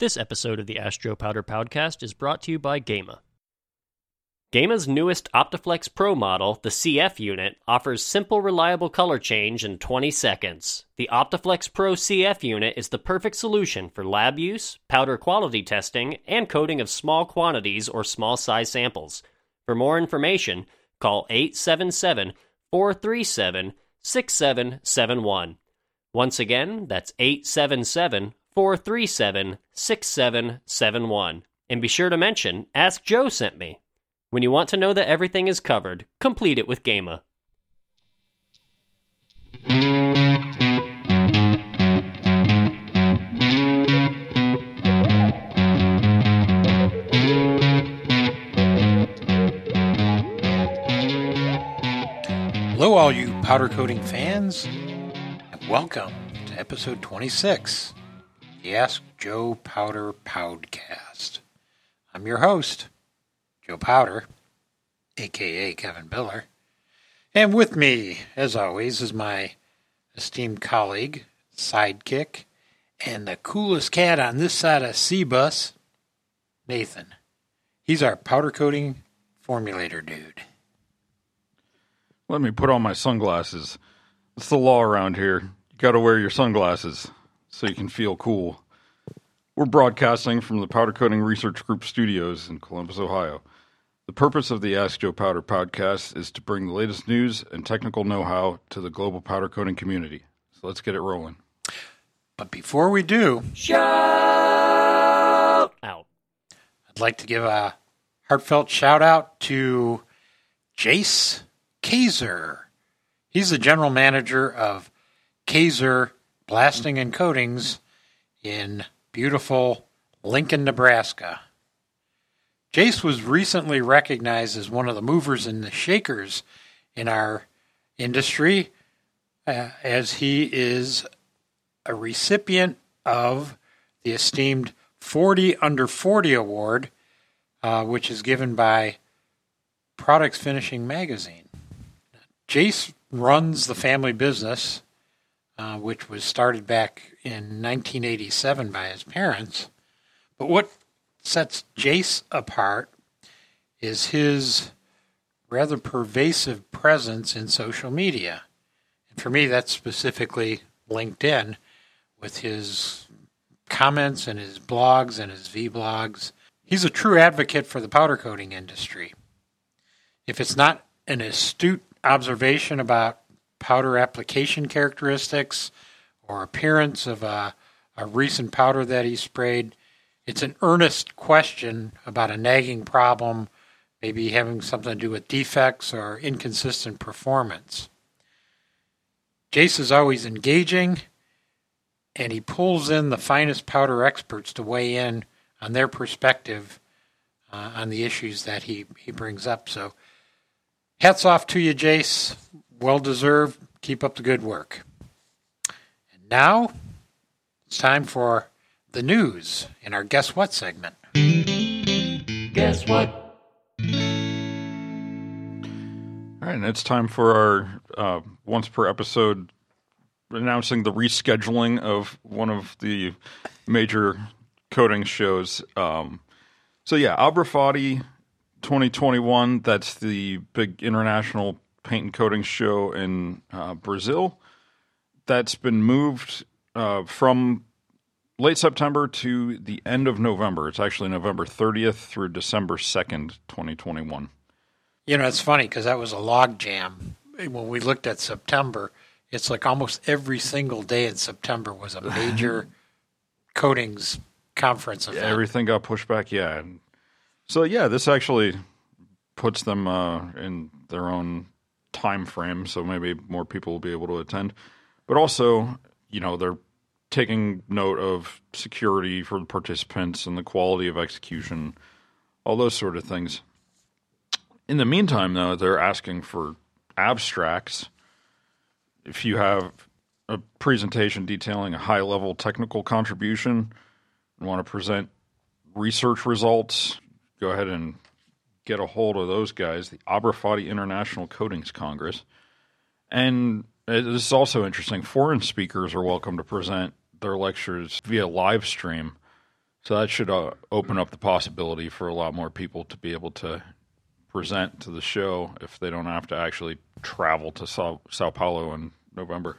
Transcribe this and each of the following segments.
This episode of the Ask Joe Powder Podcast is brought to you by Gema. Gema's newest Optiflex Pro model, the CF unit, offers simple, reliable color change in 20 seconds. The Optiflex Pro CF unit is the perfect solution for lab use, powder quality testing, and coating of small quantities or small size samples. For more information, call 877 437 6771. Once again, that's 877 437 6771. And be sure to mention, Ask Joe sent me. When you want to know that everything is covered, complete it with Gema. Hello, all you powder coating fans, and welcome to episode 26, the Ask Joe Powder Podcast. I'm your host, Joe Powder, aka Kevin Biller, and with me, as always, is my esteemed colleague, sidekick, and the coolest cat on this side of C-Bus, Nathan. He's our powder coating formulator dude. Let me put on my sunglasses. It's the law around here. You got to wear your sunglasses so you can feel cool. We're broadcasting from the Powder Coating Research Group studios in Columbus, Ohio. The purpose of the Ask Joe Powder podcast is to bring the latest news and technical know how to the global powder coating community. So let's get it rolling. But before we do, shout Out. I'd like to give a heartfelt shout out to Jase Kaser. He's the general manager of Kaiser Blasting and Coatings in beautiful Lincoln, Nebraska. Jase was recently recognized as one of the movers and the shakers in our industry, uh, as he is a recipient of the esteemed 40 Under 40 Award, uh, which is given by Products Finishing Magazine. Jase runs the family business, uh, which was started back in 1987 by his parents. But what sets Jase apart is his rather pervasive presence in social media. And for me, that's specifically LinkedIn with his comments and his blogs and his vlogs. He's a true advocate for the powder coating industry. If it's not an astute observation about powder application characteristics or appearance of a, a recent powder that he sprayed, it's an earnest question about a nagging problem, maybe having something to do with defects or inconsistent performance. Jase is always engaging, and he pulls in the finest powder experts to weigh in on their perspective uh, on the issues that he, he brings up. So, hats off to you, Jase. Well deserved. Keep up the good work. And now it's time for the news in our Guess What segment. Guess what? All right, and it's time for our uh, once per episode announcing the rescheduling of one of the major coding shows. Um, so yeah, Abrafati 2021. That's the big international paint and coating show in uh, Brazil. That's been moved uh, from late September to the end of November. It's actually November 30th through December 2nd, 2021. You know, it's funny because that was a log jam. When we looked at September, it's like almost every single day in September was a major coatings conference event. Everything got pushed back, yeah. So yeah, this actually puts them uh, in their own time frame, so maybe more people will be able to attend. But also, you know, they're taking note of security for the participants and the quality of execution, all those sort of things. In the meantime, though, they're asking for abstracts. If you have a presentation detailing a high level technical contribution and want to present research results, go ahead and get a hold of those guys, the Abrafati International Coatings Congress. And this is also interesting. Foreign speakers are welcome to present their lectures via live stream. So that should uh, open up the possibility for a lot more people to be able to present to the show if they don't have to actually travel to Sao, Sao Paulo in November.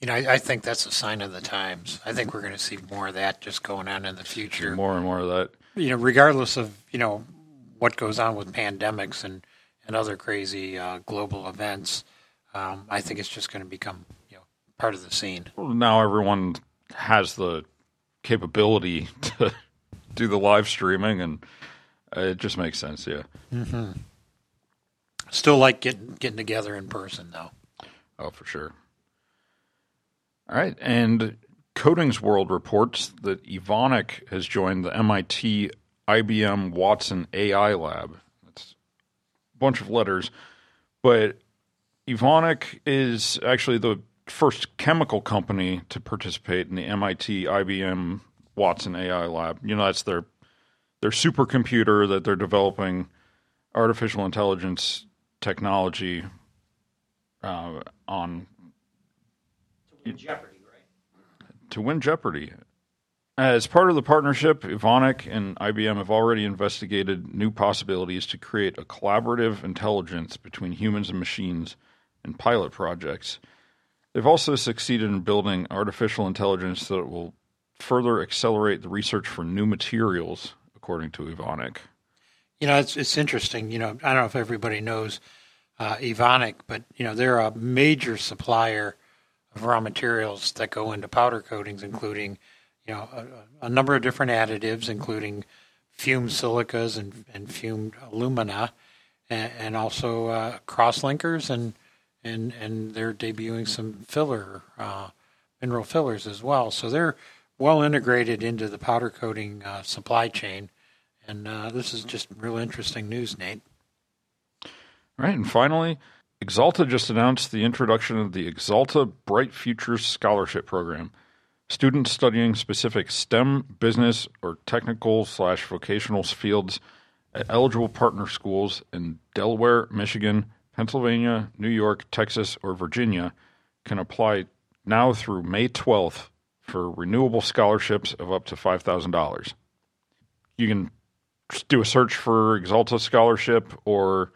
You know, I, I think that's a sign of the times. I think we're going to see more of that just going on in the future. More and more of that. You know, regardless of you know what goes on with pandemics and and other crazy uh, global events, um, I think it's just going to become you know part of the scene. Well, now everyone has the capability to do the live streaming, and it just makes sense. Yeah. Mm-hmm. Still like getting getting together in person though. Oh, for sure. All right, and Coatings World reports that Evonik has joined the MIT IBM Watson AI Lab. That's a bunch of letters, but Evonik is actually the first chemical company to participate in the MIT IBM Watson AI Lab. You know, that's their their supercomputer that they're developing artificial intelligence technology uh, on to win Jeopardy, right? To win Jeopardy. As part of the partnership, Evonik and IBM have already investigated new possibilities to create a collaborative intelligence between humans and machines in pilot projects. They've also succeeded in building artificial intelligence that will further accelerate the research for new materials, according to Evonik. You know, it's it's interesting. You know, I don't know if everybody knows uh, Evonik, but you know they're a major supplier of raw materials that go into powder coatings, including you know a, a number of different additives, including fumed silicas and, and fumed alumina, and, and also uh, cross linkers and and and they're debuting some filler uh, mineral fillers as well. So they're well integrated into the powder coating uh, supply chain, and uh, this is just real interesting news, Nate. Right, and finally, Axalta just announced the introduction of the Axalta Bright Futures Scholarship Program. Students studying specific STEM, business, or technical slash vocational fields at eligible partner schools in Delaware, Michigan, Pennsylvania, New York, Texas, or Virginia can apply now through May 12th for renewable scholarships of up to $5,000. You can do a search for Axalta Scholarship, or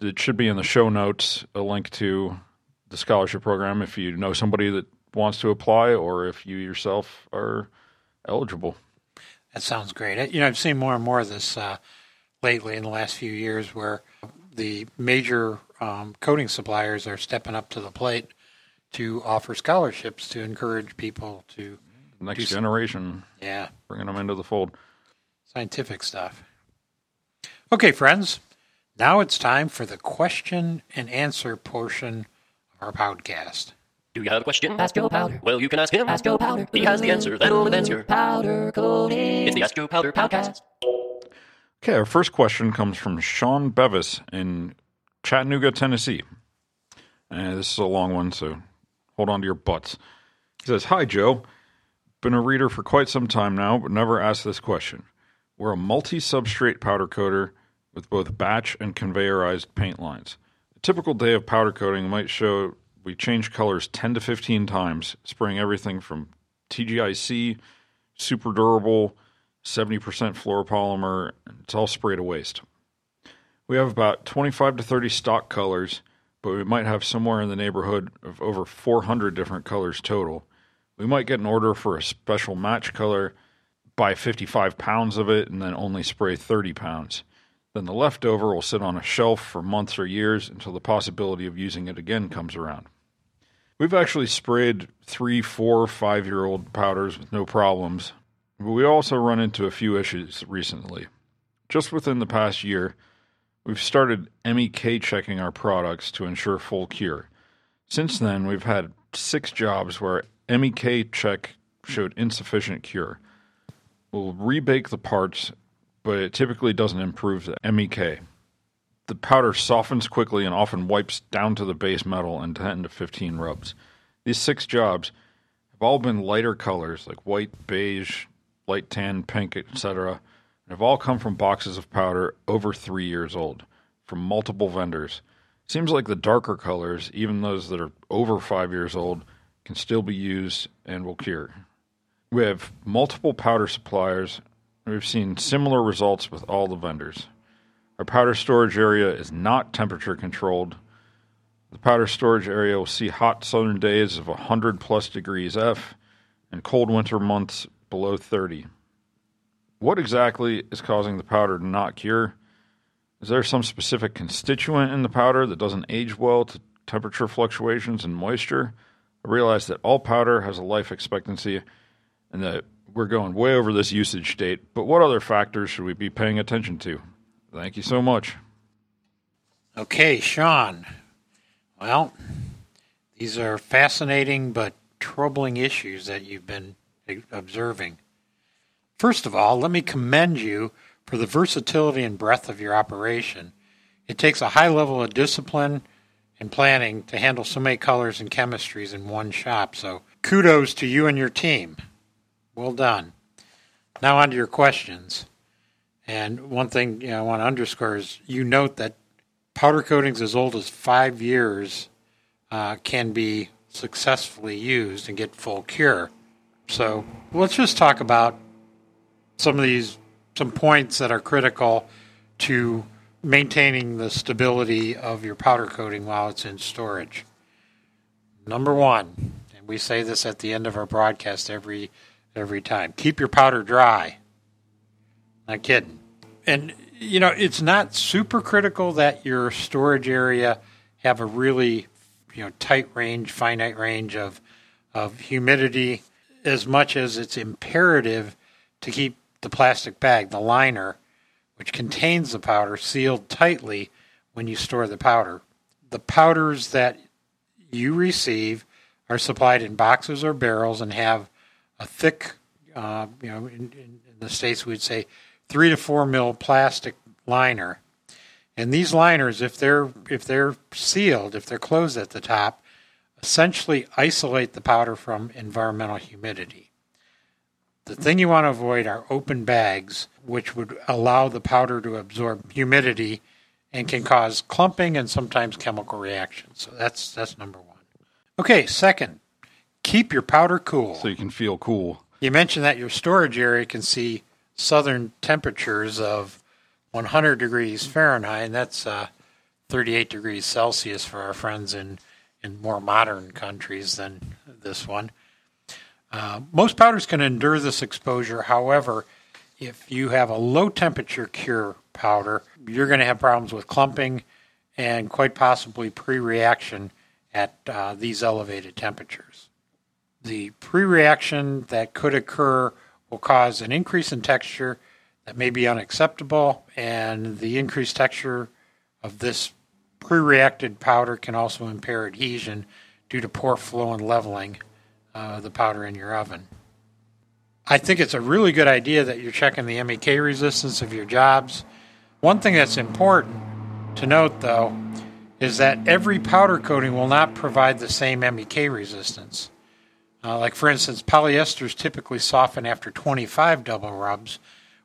it should be in the show notes a link to the scholarship program if you know somebody that wants to apply or if you yourself are eligible. That sounds great. You know, I've seen more and more of this uh, lately in the last few years where the major um, coating suppliers are stepping up to the plate to offer scholarships to encourage people to next generation. Yeah, bringing them into the fold. Scientific stuff. Okay, friends. Now it's time for the question and answer portion of our podcast. Do you have a question? Ask Joe Powder. Well, you can ask him. Ask Joe Powder. He has the answer. That'll advance your powder coating. It's the Ask Joe Powder podcast. Okay, our first question comes from Sean Bevis in Chattanooga, Tennessee. And this is a long one, so hold on to your butts. He says, Hi, Joe. Been a reader for quite some time now, but never asked this question. We're a multi substrate powder coater with both batch and conveyorized paint lines. A typical day of powder coating might show we change colors 10 to 15 times, spraying everything from TGIC, super durable, 70% fluoropolymer, it's all spray to waste. We have about 25 to 30 stock colors, but we might have somewhere in the neighborhood of over 400 different colors total. We might get an order for a special match color, buy 55 pounds of it, and then only spray 30 pounds. Then the leftover will sit on a shelf for months or years until the possibility of using it again comes around. We've actually sprayed three, four, five year old powders with no problems, but we also run into a few issues recently. Just within the past year, we've started MEK checking our products to ensure full cure. Since then, we've had six jobs where MEK check showed insufficient cure. We'll rebake the parts, but it typically doesn't improve the MEK. The powder softens quickly and often wipes down to the base metal in 10 to 15 rubs. These six jobs have all been lighter colors like white, beige, light tan, pink, etc., and have all come from boxes of powder over three years old from multiple vendors. Seems like the darker colors, even those that are over five years old, can still be used and will cure. We have multiple powder suppliers. We've seen similar results with all the vendors. Our powder storage area is not temperature controlled. The powder storage area will see hot southern days of 100 plus degrees F and cold winter months below 30. What exactly is causing the powder to not cure? Is there some specific constituent in the powder that doesn't age well to temperature fluctuations and moisture? I realize that all powder has a life expectancy and that we're going way over this usage date, but what other factors should we be paying attention to? Thank you so much. Okay, Sean. Well, these are fascinating but troubling issues that you've been observing. First of all, let me commend you for the versatility and breadth of your operation. It takes a high level of discipline and planning to handle so many colors and chemistries in one shop, so kudos to you and your team. Well done. Now, on to your questions. And one thing you know, I want to underscore is you note that powder coatings as old as five years uh, can be successfully used and get full cure. So let's just talk about some of these some points that are critical to maintaining the stability of your powder coating while it's in storage. Number one, and we say this at the end of our broadcast every every time, keep your powder dry. Not kidding. And you know, it's not super critical that your storage area have a really you know tight range, finite range of of humidity as much as it's imperative to keep the plastic bag, the liner, which contains the powder, sealed tightly when you store the powder. The powders that you receive are supplied in boxes or barrels and have a thick, uh, you know, in, in, the States we'd say three to four mil plastic liner. And these liners, if they're if they're sealed, if they're closed at the top, essentially isolate the powder from environmental humidity. The thing you want to avoid are open bags, which would allow the powder to absorb humidity and can cause clumping and sometimes chemical reactions. So that's that's number one. Okay, second, keep your powder cool. So you can feel cool. You mentioned that your storage area can see southern temperatures of 100 degrees Fahrenheit, and that's uh, 38 degrees Celsius for our friends in, in more modern countries than this one. Uh, most powders can endure this exposure. However, if you have a low temperature cure powder, you're going to have problems with clumping and quite possibly pre reaction at uh, these elevated temperatures. The pre reaction that could occur will cause an increase in texture that may be unacceptable, and the increased texture of this pre reacted powder can also impair adhesion due to poor flow and leveling uh, the powder in your oven. I think it's a really good idea that you're checking the MEK resistance of your jobs. One thing that's important to note, though, is that every powder coating will not provide the same MEK resistance. Uh, like, for instance, polyesters typically soften after 25 double rubs,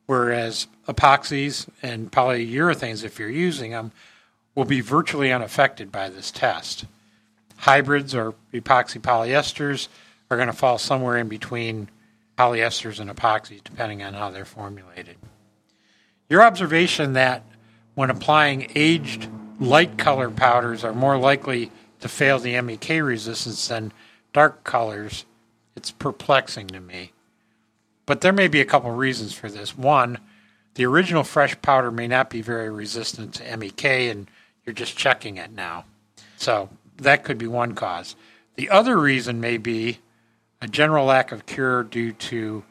whereas epoxies and polyurethanes, if you're using them, will be virtually unaffected by this test. Hybrids or epoxy polyesters are going to fall somewhere in between polyesters and epoxies, depending on how they're formulated. Your observation that when applying aged light color powders are more likely to fail the MEK resistance than dark colors, it's perplexing to me. But there may be a couple reasons for this. One, the original fresh powder may not be very resistant to MEK, and you're just checking it now. So that could be one cause. The other reason may be a general lack of cure due to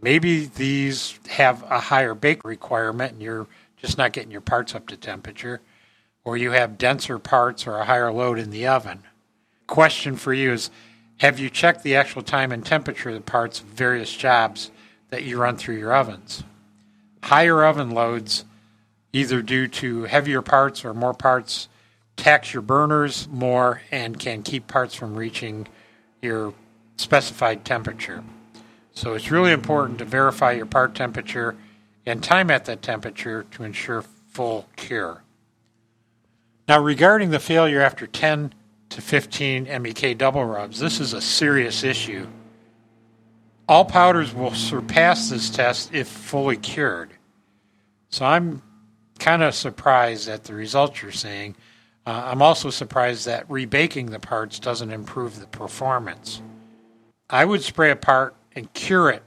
maybe these have a higher bake requirement and you're just not getting your parts up to temperature, or you have denser parts or a higher load in the oven. Question for you is Have you checked the actual time and temperature of the parts of various jobs that you run through your ovens? Higher oven loads, either due to heavier parts or more parts, tax your burners more and can keep parts from reaching your specified temperature. So it's really important to verify your part temperature and time at that temperature to ensure full cure. Now, regarding the failure after 10 to 15 MEK double rubs, this is a serious issue. All powders will surpass this test if fully cured. So I'm kind of surprised at the results you're seeing. Uh, I'm also surprised that rebaking the parts doesn't improve the performance. I would spray a part and cure it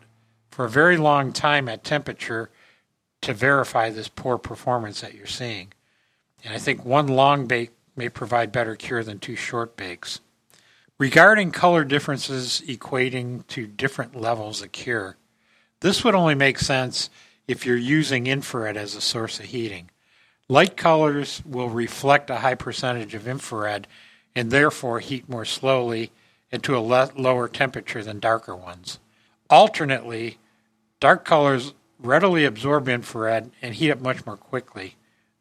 for a very long time at temperature to verify this poor performance that you're seeing. And I think one long bake may provide better cure than two short bakes. Regarding color differences equating to different levels of cure, this would only make sense if you're using infrared as a source of heating. Light colors will reflect a high percentage of infrared and therefore heat more slowly and to a le- lower temperature than darker ones. Alternately, dark colors readily absorb infrared and heat up much more quickly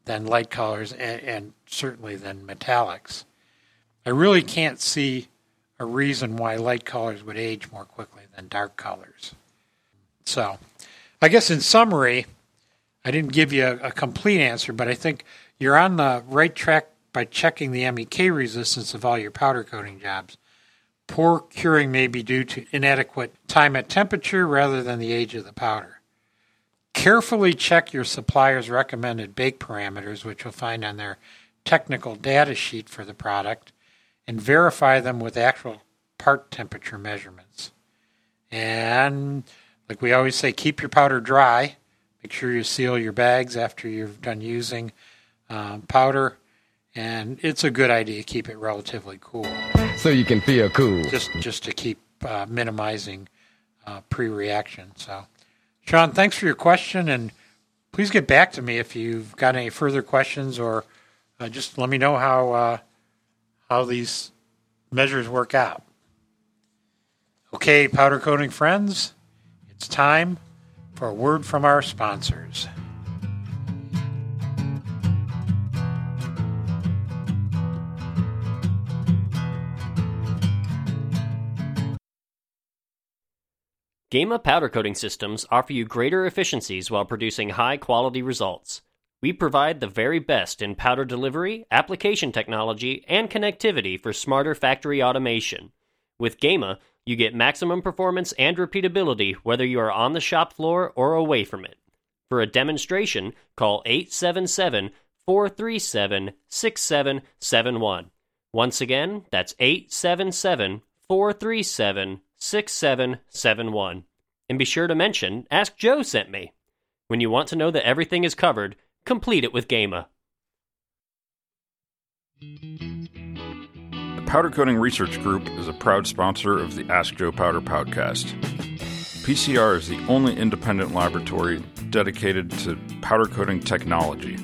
than light colors and, and certainly than metallics. I really can't see a reason why light colors would age more quickly than dark colors. So, I guess in summary, I didn't give you a, a, complete answer, but I think you're on the right track by checking the MEK resistance of all your powder coating jobs. Poor curing may be due to inadequate time at temperature rather than the age of the powder. Carefully check your supplier's recommended bake parameters, which you'll find on their technical data sheet for the product, and verify them with actual part temperature measurements. And, like we always say, keep your powder dry. Make sure you seal your bags after you've done using um, powder. And it's a good idea to keep it relatively cool. So you can feel cool. Just, just to keep uh, minimizing uh, pre reaction. So, Sean, thanks for your question. And please get back to me if you've got any further questions or uh, just let me know how uh, how these measures work out. Okay, powder coating friends, it's time for a word from our sponsors. Gema powder coating systems offer you greater efficiencies while producing high quality results. We provide the very best in powder delivery, application technology, and connectivity for smarter factory automation. With Gema, you get maximum performance and repeatability whether you are on the shop floor or away from it. For a demonstration, call 877 437 6771. Once again, that's 877 437 6771. And be sure to mention Ask Joe sent me. When you want to know that everything is covered, complete it with Gema. The Powder Coating Research Group is a proud sponsor of the Ask Joe Powder podcast. PCR is the only independent laboratory dedicated to powder coating technology.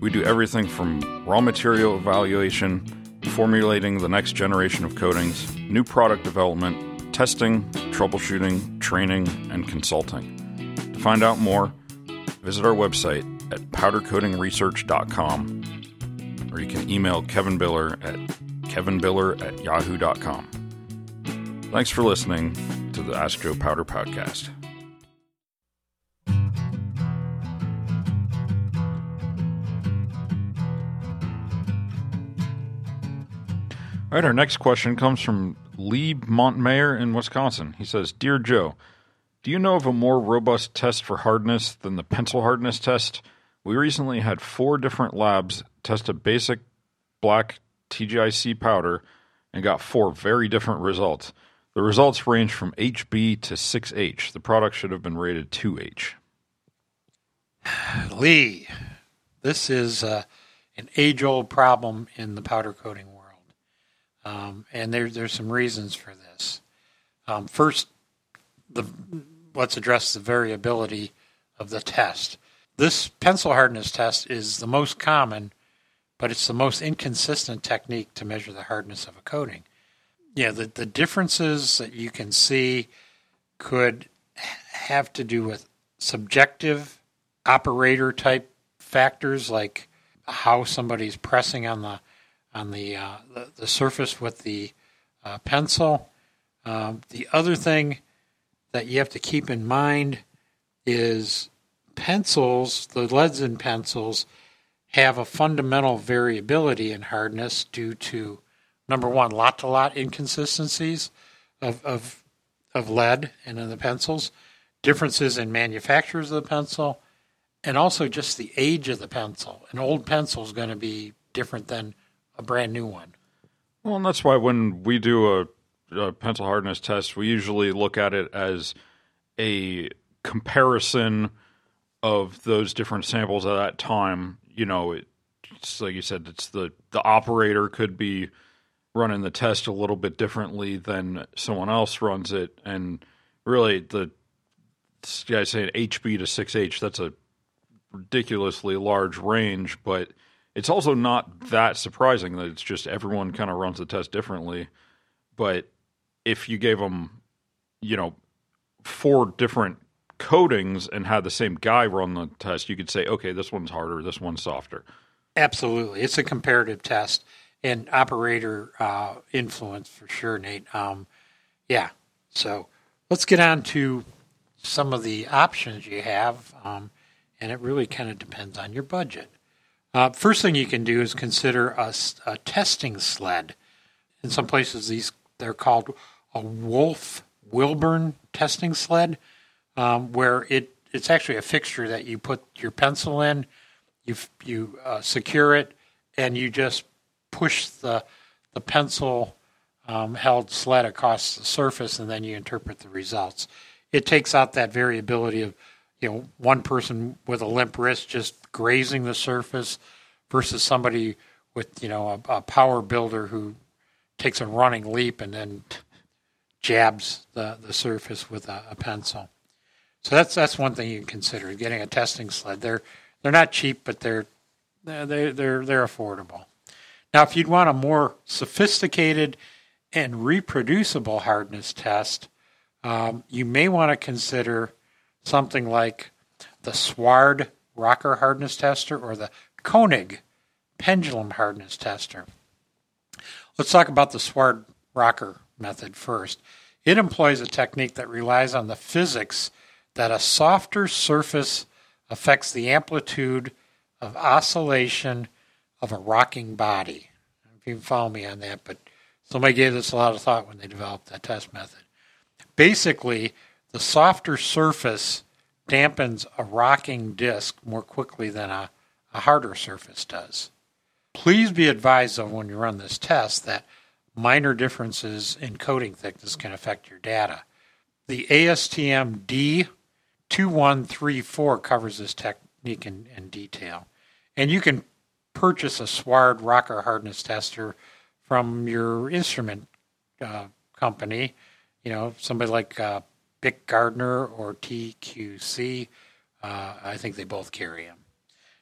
We do everything from raw material evaluation, formulating the next generation of coatings, new product development, testing, troubleshooting, training, and consulting. To find out more, visit our website at powdercoatingresearch.com or you can email Kevin Biller at kevinbiller at yahoo.com. Thanks for listening to the Ask Joe Powder Podcast. All right, our next question comes from Lee Montmayer in Wisconsin. He says, Dear Joe, do you know of a more robust test for hardness than the pencil hardness test? We recently had four different labs test a basic black TGIC powder and got four very different results. The results range from HB to 6H. The product should have been rated 2H. Lee, this is uh, an age old problem in the powder coating. Um, and there, there's some reasons for this. Um, first, the, let's address the variability of the test. This pencil hardness test is the most common, but it's the most inconsistent technique to measure the hardness of a coating. Yeah, the, the differences that you can see could have to do with subjective operator type factors like how somebody's pressing on the on the uh, the, the, surface with the uh, pencil. Um, the other thing that you have to keep in mind is pencils, the leads in pencils, have a fundamental variability in hardness due to number one, lot to lot inconsistencies of, of of lead and in the pencils, differences in manufacturers of the pencil, and also just the age of the pencil. An old pencil is going to be different than a brand new one. Well, and that's why when we do a, a pencil hardness test, we usually look at it as a comparison of those different samples at that time. You know, it's like you said, it's the the operator could be running the test a little bit differently than someone else runs it, and really the guy's saying HB to 6H. That's a ridiculously large range, but it's also not that surprising that it's just everyone kind of runs the test differently. But if you gave them, you know, four different coatings and had the same guy run the test, you could say, okay, this one's harder, this one's softer. Absolutely, it's a comparative test and operator uh, influence for sure, Nate. Um, yeah, so let's get on to some of the options you have, um, and it really kind of depends on your budget. Uh, first thing you can do is consider a, a, testing sled. In some places, these they're called a Wolff Wilborn testing sled, um, where it it's actually a fixture that you put your pencil in, you you uh, secure it, and you just push the the pencil um, held sled across the surface, and then you interpret the results. It takes out that variability of you know one person with a limp wrist just grazing the surface versus somebody with you know a, a power builder who takes a running leap and then jabs the, the surface with a, a pencil. So that's that's one thing you can consider getting a testing sled. They're they're not cheap, but they're they're they're they're affordable. Now, if you'd want a more sophisticated and reproducible hardness test, um, you may want to consider something like the Sward rocker hardness tester or the Koenig pendulum hardness tester. Let's talk about the Sward rocker method first. It employs a technique that relies on the physics that a softer surface affects the amplitude of oscillation of a rocking body. If you can follow me on that, but somebody gave this a lot of thought when they developed that test method. Basically, the softer surface dampens a rocking disc more quickly than a, a harder surface does. Please be advised, though, when you run this test, that minor differences in coating thickness can affect your data. The ASTM D2134 covers this technique in, in detail. And you can purchase a Sward rocker hardness tester from your instrument uh, company, you know, somebody like uh, BYK Gardner or TQC. Uh, I think they both carry them.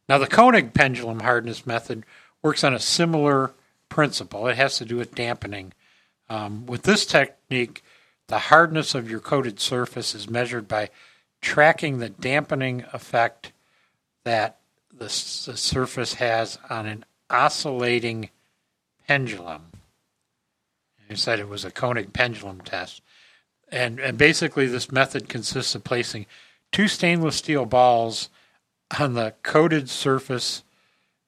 Now, the Koenig pendulum hardness method works on a similar principle. It has to do with dampening. Um, with this technique, the hardness of your coated surface is measured by tracking the dampening effect that the, the surface has on an oscillating pendulum. I said it was a Koenig pendulum test. And, and basically, this method consists of placing two stainless steel balls on the coated surface,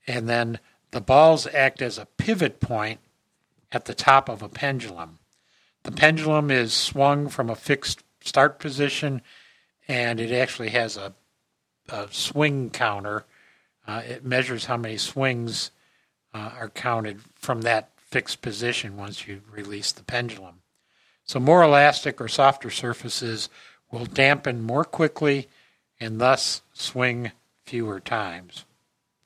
and then the balls act as a pivot point at the top of a pendulum. The pendulum is swung from a fixed start position, and it actually has a, a swing counter. Uh, it measures how many swings uh, are counted from that fixed position once you release the pendulum. So, more elastic or softer surfaces will dampen more quickly and thus swing fewer times.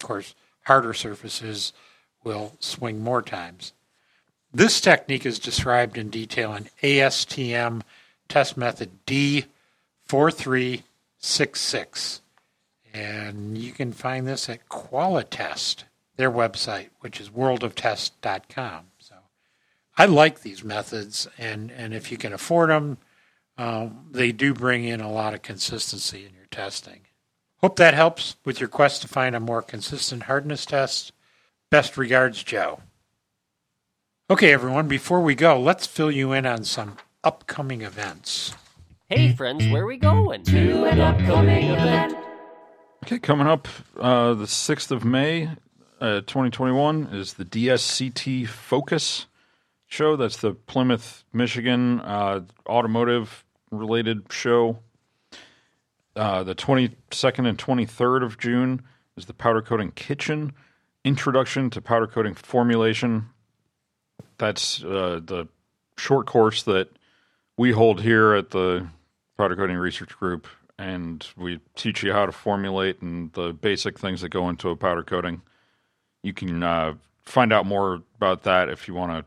Of course, harder surfaces will swing more times. This technique is described in detail in ASTM test method D4366. And you can find this at Qualitest, their website, which is worldoftest.com. I like these methods, and, and if you can afford them, um, they do bring in a lot of consistency in your testing. Hope that helps with your quest to find a more consistent hardness test. Best regards, Joe. Okay, everyone, before we go, let's fill you in on some upcoming events. Hey, friends, where are we going? To an upcoming event. Okay, coming up uh, the 6th of May, uh, 2021, is the DSCT Focus show. That's the Plymouth, Michigan uh, Automotive related show. Uh, the 22nd and 23rd of June is the Powder Coating Kitchen Introduction to Powder Coating Formulation. That's uh, the short course that we hold here at the Powder Coating Research Group, and we teach you how to formulate and the basic things that go into a powder coating. You can uh, find out more about that if you want to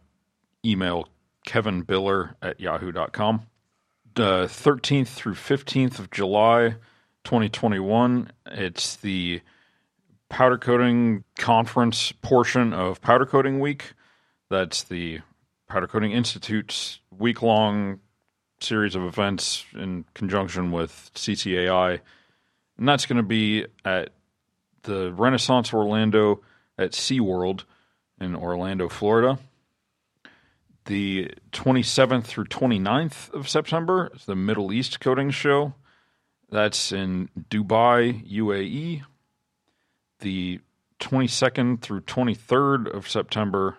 email Kevin Biller at yahoo.com. The 13th through 15th of July 2021, it's the powder coating conference portion of Powder Coating Week. That's the Powder Coating Institute's week long series of events in conjunction with CCAI. And that's going to be at the Renaissance Orlando at SeaWorld in Orlando, Florida. The 27th through 29th of September is the Middle East Coating Show. That's in Dubai, UAE. The 22nd through 23rd of September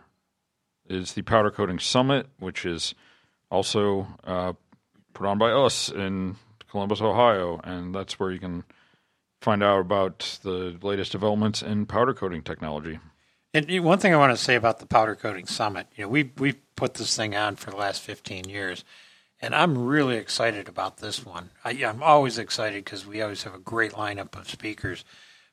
is the Powder Coating Summit, which is also uh, put on by us in Columbus, Ohio. And that's where you can find out about the latest developments in powder coating technology. And one thing I want to say about the Powder Coating Summit, you know, we we've put this thing on for the last 15 years, and I'm really excited about this one. I, I'm always excited because we always have a great lineup of speakers.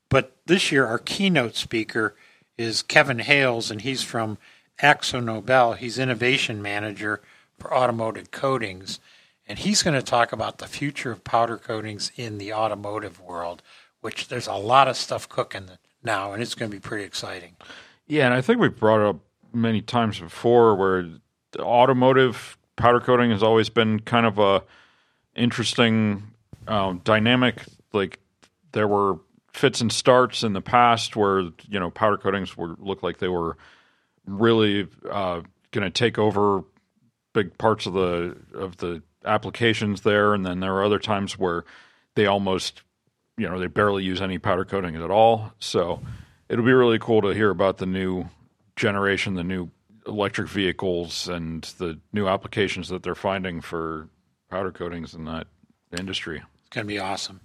But this year, our keynote speaker is Kevin Hales, and he's from Akzo Nobel. He's innovation manager for automotive coatings, and he's going to talk about the future of powder coatings in the automotive world, which there's a lot of stuff cooking now, and it's going to be pretty exciting. Yeah, and I think we've brought up many times before where automotive powder coating has always been kind of a interesting um, dynamic. Like there were fits and starts in the past where you know powder coatings were looked like they were really uh, going to take over big parts of the of the applications there, and then there are other times where they almost you know they barely use any powder coating at all. So it'll be really cool to hear about the new generation, the new electric vehicles, and the new applications that they're finding for powder coatings in that industry. It's going to be awesome.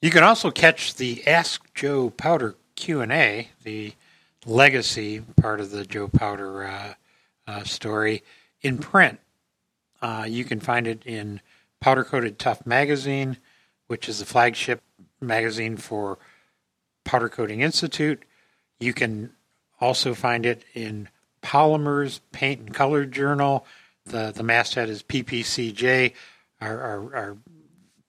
You can also catch the Ask Joe Powder Q and A, the legacy part of the Joe Powder uh, uh, story, in print. Uh, you can find it in Powder Coated Tough magazine, which is the flagship magazine for Powder Coating Institute. You can also find it in Polymers Paint and Color Journal. The the masthead is PPCJ, our, our, our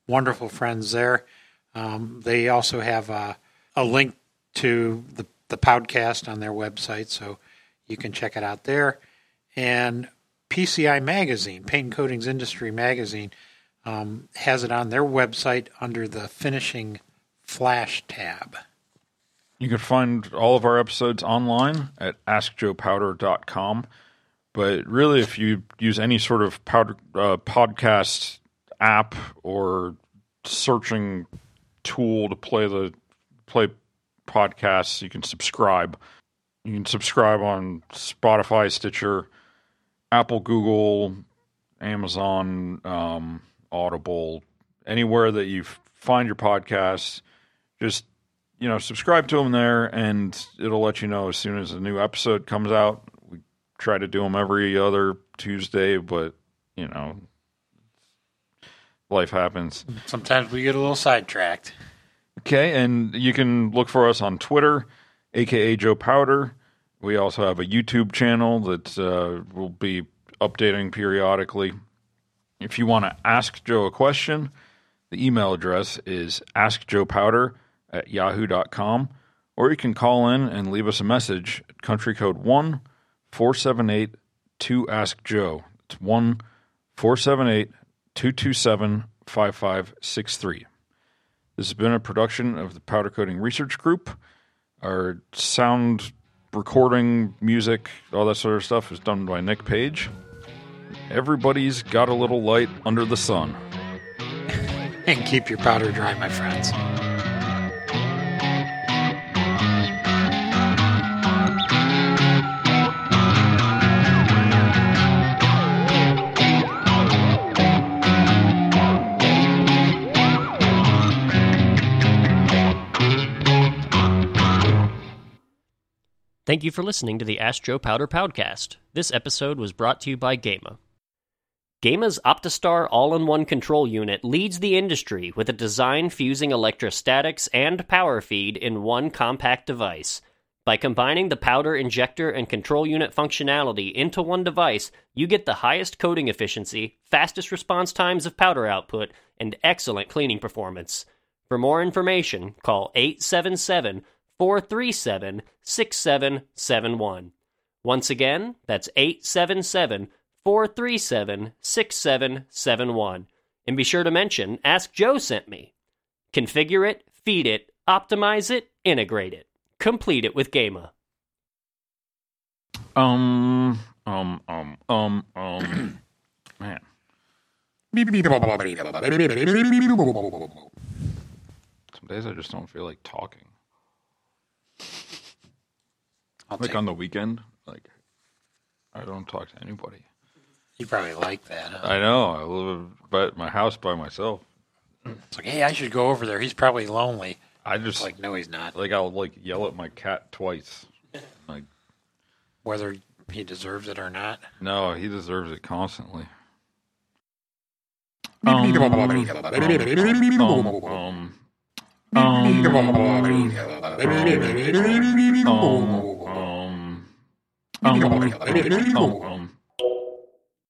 wonderful friends there. Um, they also have a, a link to the, the podcast on their website, so you can check it out there. And PCI Magazine, Paint and Coatings Industry Magazine, um, has it on their website under the Finishing Flash tab. You can find all of our episodes online at askjoepowder.com. But really, if you use any sort of powder, uh, podcast app or searching tool to play the play podcasts, you can subscribe. You can subscribe on Spotify, Stitcher, Apple, Google, Amazon, um, Audible, anywhere that you find your podcasts. Just you know, subscribe to them there, and it'll let you know as soon as a new episode comes out. We try to do them every other Tuesday, but you know, life happens. Sometimes we get a little sidetracked. Okay, and you can look for us on Twitter, aka Joe Powder. We also have a YouTube channel that uh, will be updating periodically. If you want to ask Joe a question, the email address is askjoepowder at yahoo.com, or you can call in and leave us a message at country code 1 478 2 Ask Joe. It's 1 478 227 5563. This has been a production of the Powder Coating Research Group. Our sound recording, music, all that sort of stuff is done by Nick Page. Everybody's got a little light under the sun. And keep your powder dry, my friends. Thank you for listening to the Ask Joe Powder Podcast. This episode was brought to you by Gema. Gema's Optistar all in one control unit leads the industry with a design fusing electrostatics and power feed in one compact device. By combining the powder injector and control unit functionality into one device, you get the highest coating efficiency, fastest response times of powder output, and excellent cleaning performance. For more information, call 877 437 6771. Once again, that's 877 437 6771. And be sure to mention Ask Joe sent me. Configure it, feed it, optimize it, integrate it. Complete it with Gema. Um, um, um, um, um. Man, some days I just don't feel like talking. I'll Like take- on the weekend, like I don't talk to anybody. you probably like that. Huh? I know I live by my house by myself. It's like, hey, I should go over there. He's probably lonely. I just It's like, no, he's not. like I'll like yell at my cat twice. Like Whether he deserves it or not. no, he deserves it constantly. Um, um, um, um, um, um, um, um,